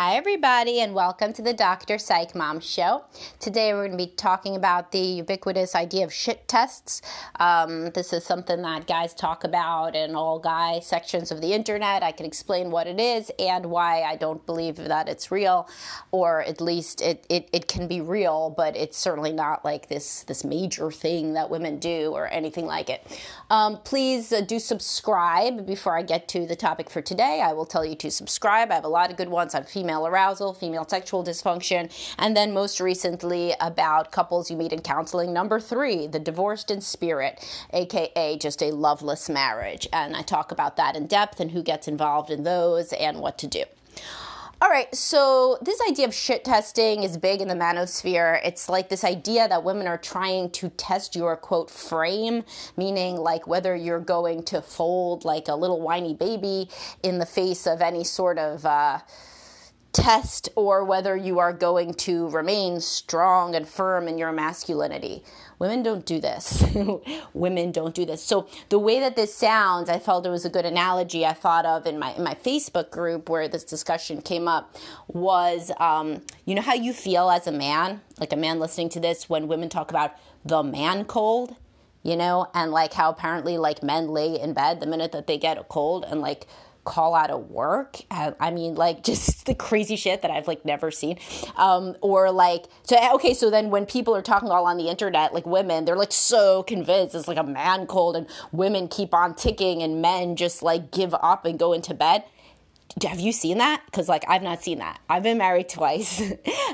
Hi, everybody, and welcome to the Dr. Psych Mom Show. Today, we're going to be talking about the ubiquitous idea of shit tests. Um, this is something that guys talk about in all guy sections of the internet. I can explain what it is and why I don't believe that it's real, or at least it, it, it can be real, but it's certainly not like this, this major thing that women do or anything like it. Um, please uh, do subscribe before I get to the topic for today. I will tell you to subscribe. I have a lot of good ones on female female arousal, female sexual dysfunction, and then most recently about couples you meet in counseling. Number three, the divorced in spirit, aka just a loveless marriage. And I talk about that in depth and who gets involved in those and what to do. All right, so this idea of shit testing is big in the manosphere. It's like this idea that women are trying to test your quote frame, meaning like whether you're going to fold like a little whiny baby in the face of any sort of uh, test or whether you are going to remain strong and firm in your masculinity. Women don't do this. Women don't do this. So the way that this sounds, I felt it was a good analogy I thought of in my in my Facebook group where this discussion came up was um, you know how you feel as a man, like a man listening to this when women talk about the man cold, you know, and like how apparently like men lay in bed the minute that they get a cold and like call out of work. I mean, like just the crazy shit that I've like never seen. Um, or like, so okay, so then when people are talking all on the internet, like women, they're like so convinced it's like a man cold, and women keep on ticking, and men just like give up and go into bed have you seen that? Because like I've not seen that. I've been married twice.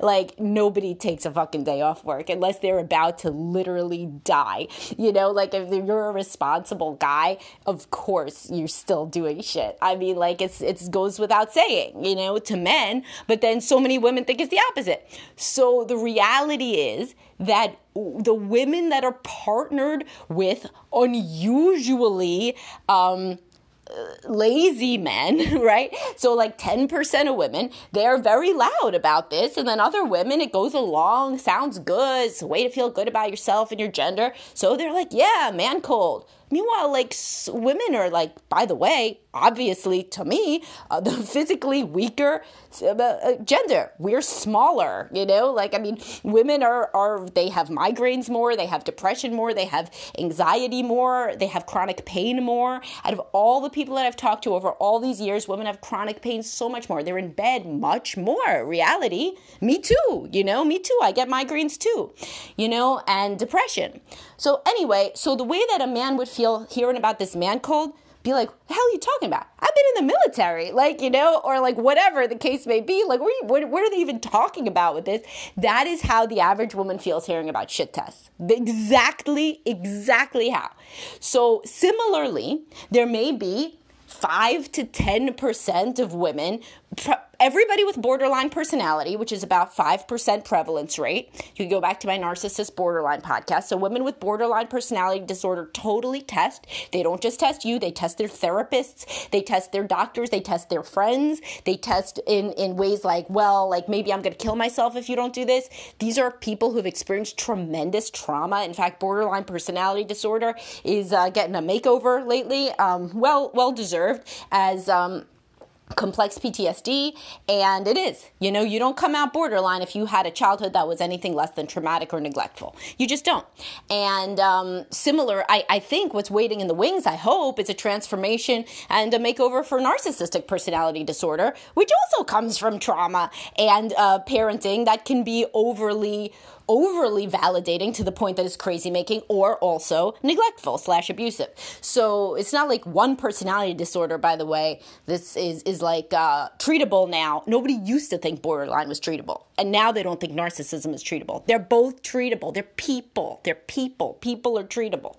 like nobody takes a fucking day off work unless they're about to literally die. You know, like if you're a responsible guy, of course you're still doing shit. I mean, like it's it goes without saying, you know, to men. But then so many women think it's the opposite. So the reality is that the women that are partnered with unusually um, lazy men, right? So like 10% of women, they're very loud about this. And then other women, it goes along, sounds good, it's a way to feel good about yourself and your gender. So they're like, yeah, man cold. Meanwhile, like women are like, by the way, obviously to me, uh, the physically weaker uh, uh, gender. We're smaller, you know. Like I mean, women are are they have migraines more, they have depression more, they have anxiety more, they have chronic pain more. Out of all the people that I've talked to over all these years, women have chronic pain so much more. They're in bed much more. Reality, me too. You know, me too. I get migraines too, you know, and depression. So anyway, so the way that a man would feel hearing about this man cold, be like, the hell are you talking about? I've been in the military, like, you know, or like whatever the case may be. Like, what, what, what are they even talking about with this? That is how the average woman feels hearing about shit tests. Exactly, exactly how. So, similarly, there may be 5 to 10% of women everybody with borderline personality, which is about 5% prevalence rate. You go back to my narcissist borderline podcast. So, women with borderline personality disorder totally test. They don't just test you, they test their therapists, they test their doctors, they test their friends, they test in, in ways like, well, like maybe I'm going to kill myself if you don't do this. These are people who've experienced tremendous trauma. In fact, borderline personality disorder is uh, getting a makeover lately. Um, well, well deserved as. Um, complex PTSD, and it is. You know, you don't come out borderline if you had a childhood that was anything less than traumatic or neglectful. You just don't. And um, similar, I, I think what's waiting in the wings, I hope, is a transformation and a makeover for narcissistic personality disorder, which also comes from trauma and uh, parenting that can be overly overly validating to the point that is crazy making or also neglectful slash abusive. So it's not like one personality disorder, by the way, this is, is like uh, treatable now. Nobody used to think borderline was treatable. And now they don't think narcissism is treatable. They're both treatable. They're people. They're people. People are treatable.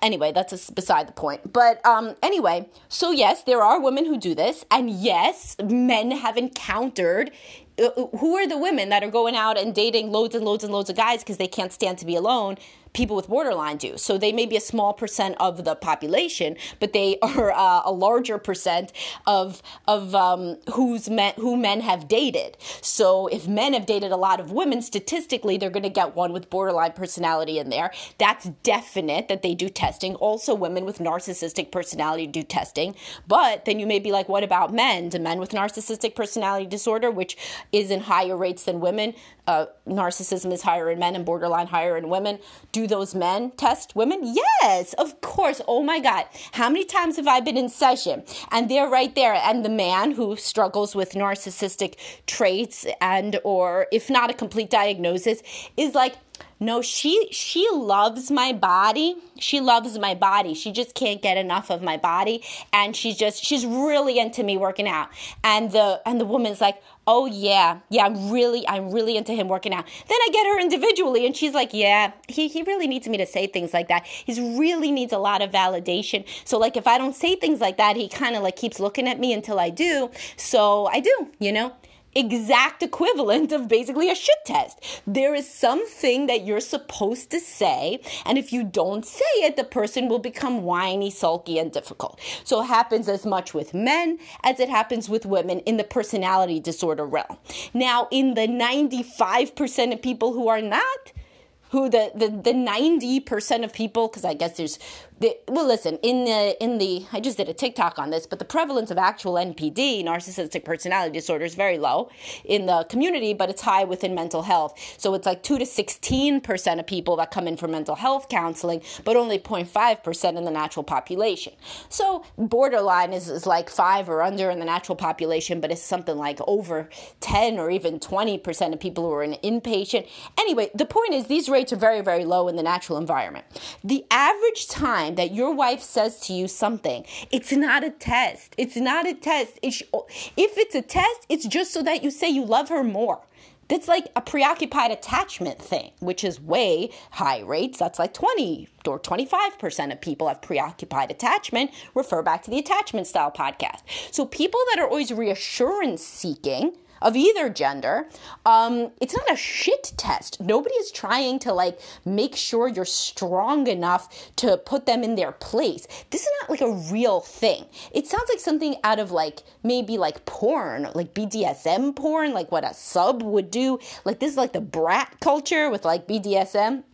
Anyway, that's beside the point. But um, anyway, so yes, there are women who do this, and yes, men have encountered uh, who are the women that are going out and dating loads and loads and loads of guys because they can't stand to be alone people with borderline do. So they may be a small percent of the population, but they are uh, a larger percent of of um, who's men who men have dated. So if men have dated a lot of women, statistically they're going to get one with borderline personality in there. That's definite that they do testing. Also, women with narcissistic personality do testing. But then you may be like, what about men? Do men with narcissistic personality disorder, which is in higher rates than women, uh, narcissism is higher in men and borderline higher in women. Do those men test women? Yes, of course. Oh my God. How many times have I been in session and they're right there and the man who struggles with narcissistic traits and or if not a complete diagnosis is like no, she she loves my body. She loves my body. She just can't get enough of my body and she's just she's really into me working out. And the and the woman's like, "Oh yeah. Yeah, I'm really I'm really into him working out." Then I get her individually and she's like, "Yeah, he he really needs me to say things like that. He really needs a lot of validation. So like if I don't say things like that, he kind of like keeps looking at me until I do. So I do, you know?" Exact equivalent of basically a shit test. There is something that you're supposed to say, and if you don't say it, the person will become whiny, sulky, and difficult. So it happens as much with men as it happens with women in the personality disorder realm. Now, in the 95% of people who are not, who the, the, the 90% of people, because I guess there's the, well, listen, in the in the I just did a TikTok on this, but the prevalence of actual NPD, narcissistic personality disorder, is very low in the community, but it's high within mental health. So it's like two to sixteen percent of people that come in for mental health counseling, but only 0.5 percent in the natural population. So borderline is, is like five or under in the natural population, but it's something like over 10 or even 20 percent of people who are in inpatient. Anyway, the point is these rates are very very low in the natural environment. The average time time that your wife says to you something, it's not a test. It's not a test. If it's a test, it's just so that you say you love her more. That's like a preoccupied attachment thing, which is way high rates. That's like 20 or 25% of people have preoccupied attachment. Refer back to the attachment style podcast. So people that are always reassurance seeking, of either gender, um, it's not a shit test. Nobody is trying to like make sure you're strong enough to put them in their place. This is not like a real thing. It sounds like something out of like maybe like porn, like BDSM porn, like what a sub would do. Like this is like the brat culture with like BDSM.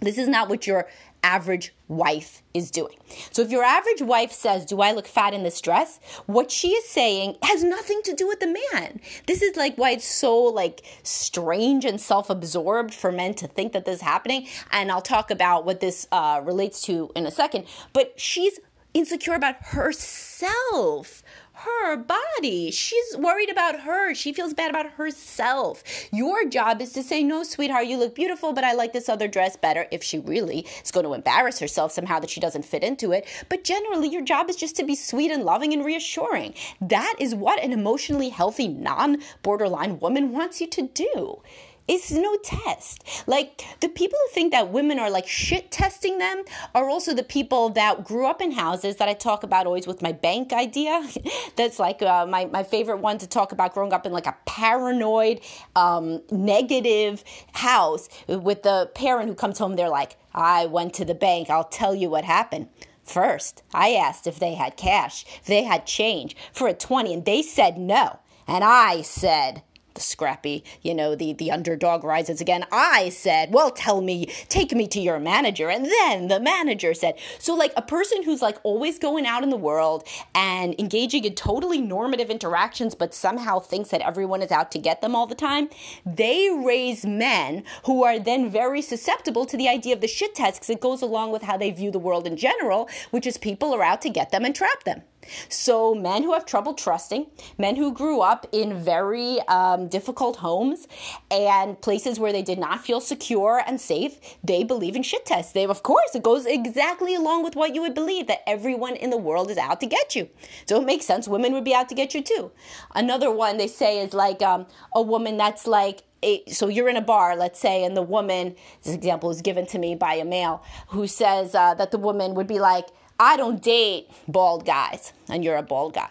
This is not what your average wife is doing. So if your average wife says, Do I look fat in this dress? What she is saying has nothing to do with the man. This is like why it's so like strange and self-absorbed for men to think that this is happening. And I'll talk about what this uh, relates to in a second. But she's insecure about herself her body. She's worried about her. She feels bad about herself. Your job is to say, No, sweetheart, you look beautiful, but I like this other dress better if she really is going to embarrass herself somehow that she doesn't fit into it. But generally, your job is just to be sweet and loving and reassuring. That is what an emotionally healthy, non borderline woman wants you to do. It's no test. Like the people who think that women are like shit testing them are also the people that grew up in houses that I talk about always with my bank idea. That's like uh, my, my favorite one to talk about growing up in like a paranoid, um, negative house with the parent who comes home. They're like, I went to the bank. I'll tell you what happened. First, I asked if they had cash, if they had change for a 20, and they said no. And I said, the scrappy, you know, the, the underdog rises again. I said, well, tell me, take me to your manager. And then the manager said, so like a person who's like always going out in the world and engaging in totally normative interactions, but somehow thinks that everyone is out to get them all the time, they raise men who are then very susceptible to the idea of the shit test because it goes along with how they view the world in general, which is people are out to get them and trap them. So, men who have trouble trusting, men who grew up in very um, difficult homes and places where they did not feel secure and safe, they believe in shit tests. They, of course, it goes exactly along with what you would believe that everyone in the world is out to get you. So, it makes sense. Women would be out to get you too. Another one they say is like um, a woman that's like, a, so you're in a bar, let's say, and the woman, this example is given to me by a male who says uh, that the woman would be like, I don't date bald guys, and you're a bald guy.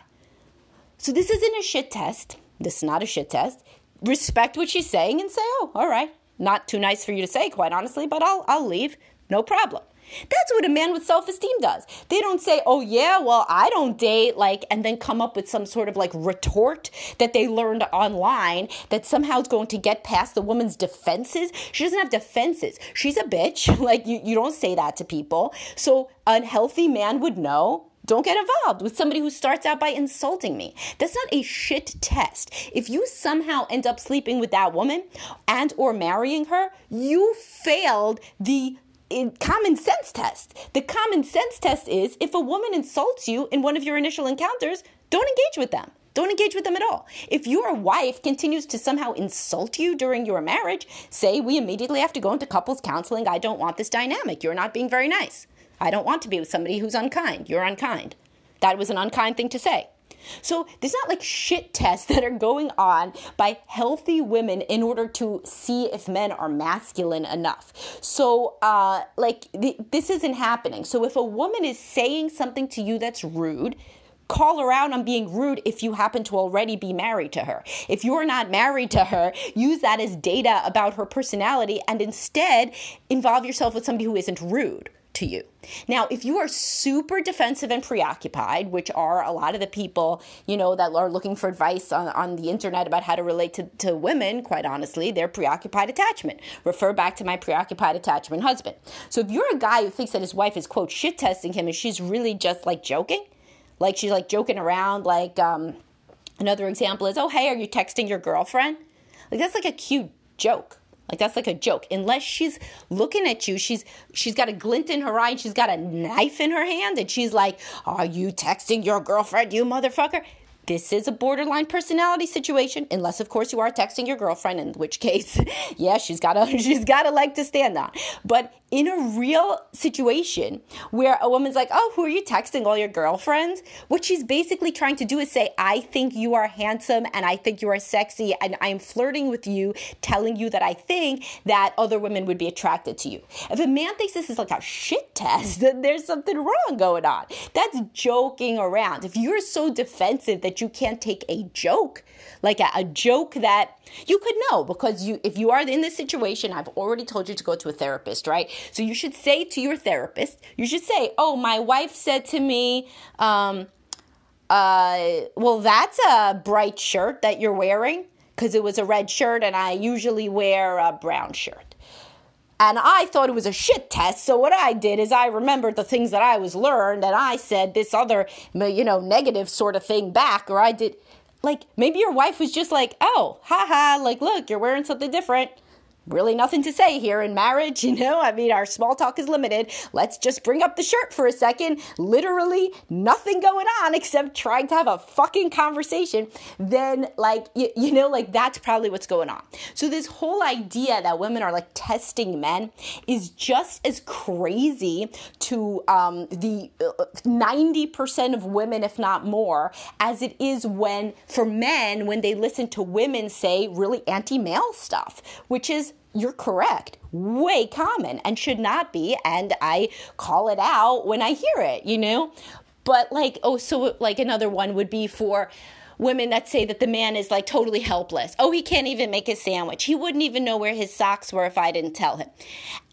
So this isn't a shit test. This is not a shit test. Respect what she's saying and say, oh, all right. Not too nice for you to say, quite honestly, but I'll, I'll leave. No problem. That's what a man with self esteem does. They don't say, oh, yeah, well, I don't date, like, and then come up with some sort of like retort that they learned online that somehow is going to get past the woman's defenses. She doesn't have defenses. She's a bitch. like, you, you don't say that to people. So, a healthy man would know don't get involved with somebody who starts out by insulting me. That's not a shit test. If you somehow end up sleeping with that woman and or marrying her, you failed the common sense test. The common sense test is if a woman insults you in one of your initial encounters, don't engage with them. Don't engage with them at all. If your wife continues to somehow insult you during your marriage, say we immediately have to go into couples counseling. I don't want this dynamic. You're not being very nice. I don't want to be with somebody who's unkind. You're unkind. That was an unkind thing to say. So there's not like shit tests that are going on by healthy women in order to see if men are masculine enough. So uh, like th- this isn't happening. So if a woman is saying something to you that's rude, call her out on being rude if you happen to already be married to her. If you're not married to her, use that as data about her personality and instead involve yourself with somebody who isn't rude to you. Now, if you are super defensive and preoccupied, which are a lot of the people, you know, that are looking for advice on, on the internet about how to relate to, to women, quite honestly, they're preoccupied attachment. Refer back to my preoccupied attachment husband. So if you're a guy who thinks that his wife is, quote, shit testing him and she's really just like joking, like she's like joking around, like, um, another example is, oh, hey, are you texting your girlfriend? Like, that's like a cute joke like that's like a joke. Unless she's looking at you, she's she's got a glint in her eye, and she's got a knife in her hand, and she's like, "Are you texting your girlfriend, you motherfucker?" This is a borderline personality situation, unless of course you are texting your girlfriend, in which case, yeah, she's got a she's got a leg to stand on. But in a real situation where a woman's like, Oh, who are you texting? All your girlfriends? What she's basically trying to do is say, I think you are handsome and I think you are sexy and I'm flirting with you, telling you that I think that other women would be attracted to you. If a man thinks this is like a shit test, then there's something wrong going on. That's joking around. If you're so defensive that you can't take a joke, like a, a joke that you could know because you if you are in this situation, I've already told you to go to a therapist, right? So you should say to your therapist, you should say, "Oh, my wife said to me, um, uh, well, that's a bright shirt that you're wearing because it was a red shirt, and I usually wear a brown shirt." And I thought it was a shit test. So what I did is I remembered the things that I was learned, and I said this other, you know, negative sort of thing back, or I did. Like maybe your wife was just like, "Oh, haha, like look, you're wearing something different." Really nothing to say here in marriage, you know? I mean, our small talk is limited. Let's just bring up the shirt for a second. Literally nothing going on except trying to have a fucking conversation. Then, like, you, you know, like that's probably what's going on. So, this whole idea that women are like testing men is just as crazy to um, the 90% uh, of women, if not more, as it is when, for men, when they listen to women say really anti male stuff, which is you're correct. Way common and should not be. And I call it out when I hear it, you know? But like, oh, so like another one would be for women that say that the man is like totally helpless. Oh, he can't even make a sandwich. He wouldn't even know where his socks were if I didn't tell him.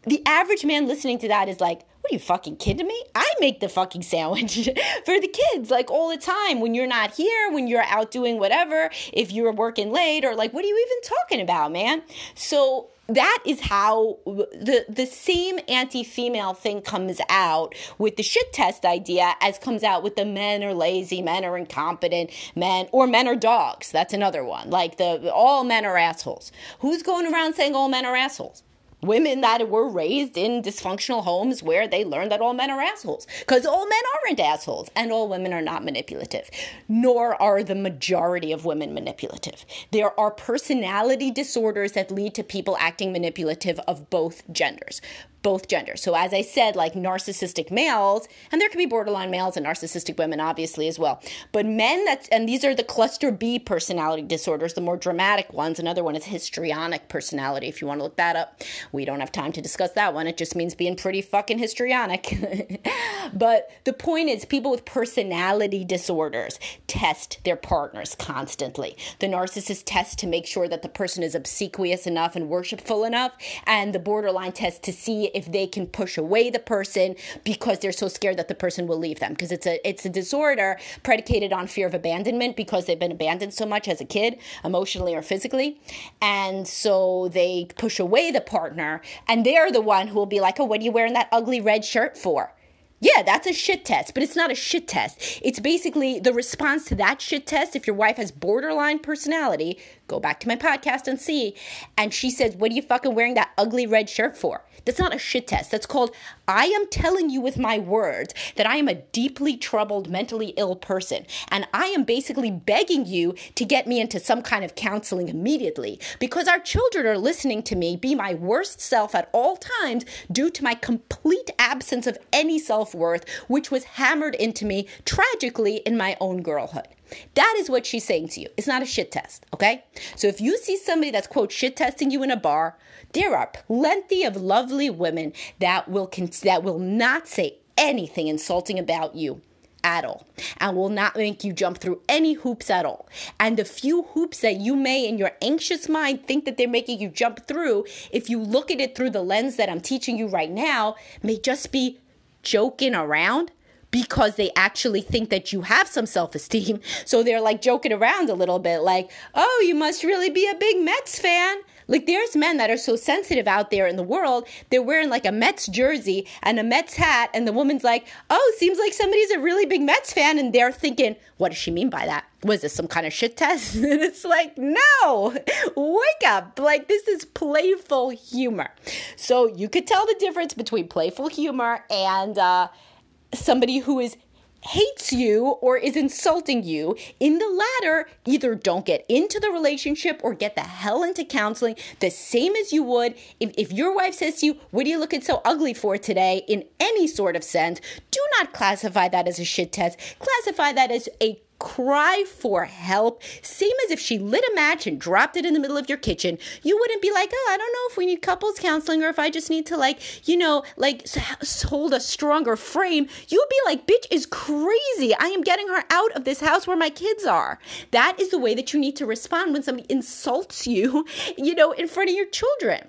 The average man listening to that is like, what are you fucking kidding me? I make the fucking sandwich for the kids like all the time when you're not here, when you're out doing whatever, if you're working late or like, what are you even talking about, man? So that is how the the same anti-female thing comes out with the shit test idea as comes out with the men are lazy, men are incompetent, men or men are dogs. That's another one. Like the all men are assholes. Who's going around saying all men are assholes? Women that were raised in dysfunctional homes where they learned that all men are assholes. Because all men aren't assholes, and all women are not manipulative, nor are the majority of women manipulative. There are personality disorders that lead to people acting manipulative of both genders both genders. So, as I said, like narcissistic males, and there can be borderline males and narcissistic women, obviously, as well. But men that, and these are the cluster B personality disorders, the more dramatic ones. Another one is histrionic personality, if you want to look that up. We don't have time to discuss that one. It just means being pretty fucking histrionic. but the point is, people with personality disorders test their partners constantly. The narcissist tests to make sure that the person is obsequious enough and worshipful enough, and the borderline test to see if they can push away the person because they're so scared that the person will leave them because it's a it's a disorder predicated on fear of abandonment because they've been abandoned so much as a kid emotionally or physically and so they push away the partner and they're the one who will be like oh what are you wearing that ugly red shirt for yeah, that's a shit test, but it's not a shit test. It's basically the response to that shit test. If your wife has borderline personality, go back to my podcast and see. And she says, What are you fucking wearing that ugly red shirt for? That's not a shit test. That's called, I am telling you with my words that I am a deeply troubled, mentally ill person. And I am basically begging you to get me into some kind of counseling immediately because our children are listening to me be my worst self at all times due to my complete absence of any self worth, which was hammered into me tragically in my own girlhood. That is what she's saying to you. It's not a shit test, okay? So if you see somebody that's quote shit testing you in a bar, there are plenty of lovely women that will that will not say anything insulting about you at all and will not make you jump through any hoops at all. And the few hoops that you may in your anxious mind think that they're making you jump through, if you look at it through the lens that I'm teaching you right now, may just be joking around because they actually think that you have some self esteem. So they're like joking around a little bit, like, oh, you must really be a big Mets fan. Like there's men that are so sensitive out there in the world, they're wearing like a Mets jersey and a Mets hat, and the woman's like, oh, seems like somebody's a really big Mets fan. And they're thinking, what does she mean by that? Was this some kind of shit test? and it's like, no, wake up. Like this is playful humor. So you could tell the difference between playful humor and, uh, somebody who is hates you or is insulting you. In the latter, either don't get into the relationship or get the hell into counseling, the same as you would if, if your wife says to you, What are you looking so ugly for today? in any sort of sense. Do not classify that as a shit test. Classify that as a cry for help, same as if she lit a match and dropped it in the middle of your kitchen. You wouldn't be like, oh, I don't know if we need couples counseling or if I just need to, like, you know, like hold a stronger frame. You would be like, bitch is crazy. I am getting her out of this house where my kids are. That is the way that you need to respond when somebody insults you, you know, in front of your children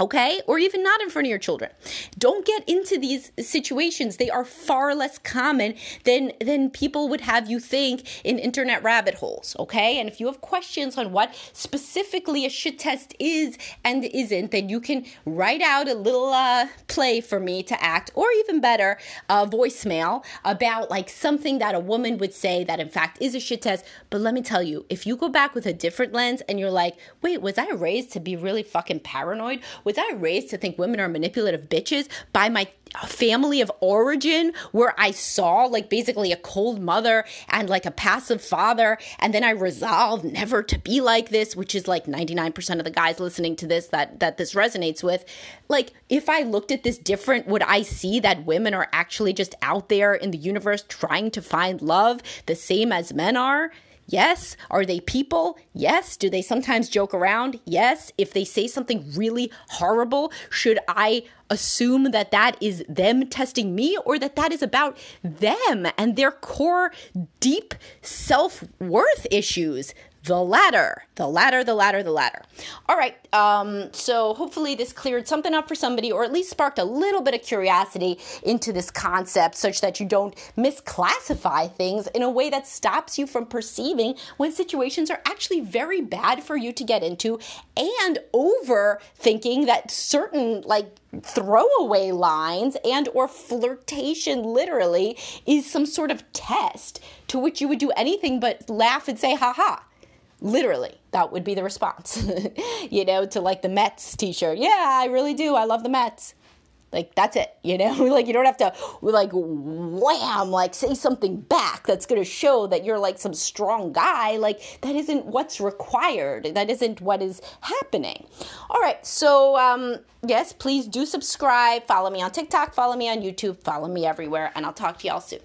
okay? Or even not in front of your children. Don't get into these situations. They are far less common than than people would have you think in internet rabbit holes okay? And if you have questions on what specifically a shit test is and isn't then you can write out a little uh, play for me to act or even better a voicemail about like something that a woman would say that in fact is a shit test. But let me tell you if you go back with a different lens and you're like wait was i raised to be really fucking paranoid was I raised to think women are manipulative bitches by my uh, family of origin where I saw like basically a cold mother and like a passive father and then I resolved never to be like this which is like 99% of the guys listening to this that that this resonates with. Like if I looked at this different would I see that women are actually just out there in the universe trying to find love the same as men are Yes. Are they people? Yes. Do they sometimes joke around? Yes. If they say something really horrible, should I assume that that is them testing me or that that is about them and their core deep self worth issues? The latter, the latter, the latter, the latter. All right. Um, so hopefully this cleared something up for somebody, or at least sparked a little bit of curiosity into this concept, such that you don't misclassify things in a way that stops you from perceiving when situations are actually very bad for you to get into, and overthinking that certain like throwaway lines and or flirtation literally is some sort of test to which you would do anything but laugh and say ha ha Literally, that would be the response. you know, to like the Mets t shirt. Yeah, I really do. I love the Mets. Like that's it, you know? like you don't have to like wham, like say something back that's going to show that you're like some strong guy. Like that isn't what's required. That isn't what is happening. All right. So um yes, please do subscribe, follow me on TikTok, follow me on YouTube, follow me everywhere, and I'll talk to y'all soon.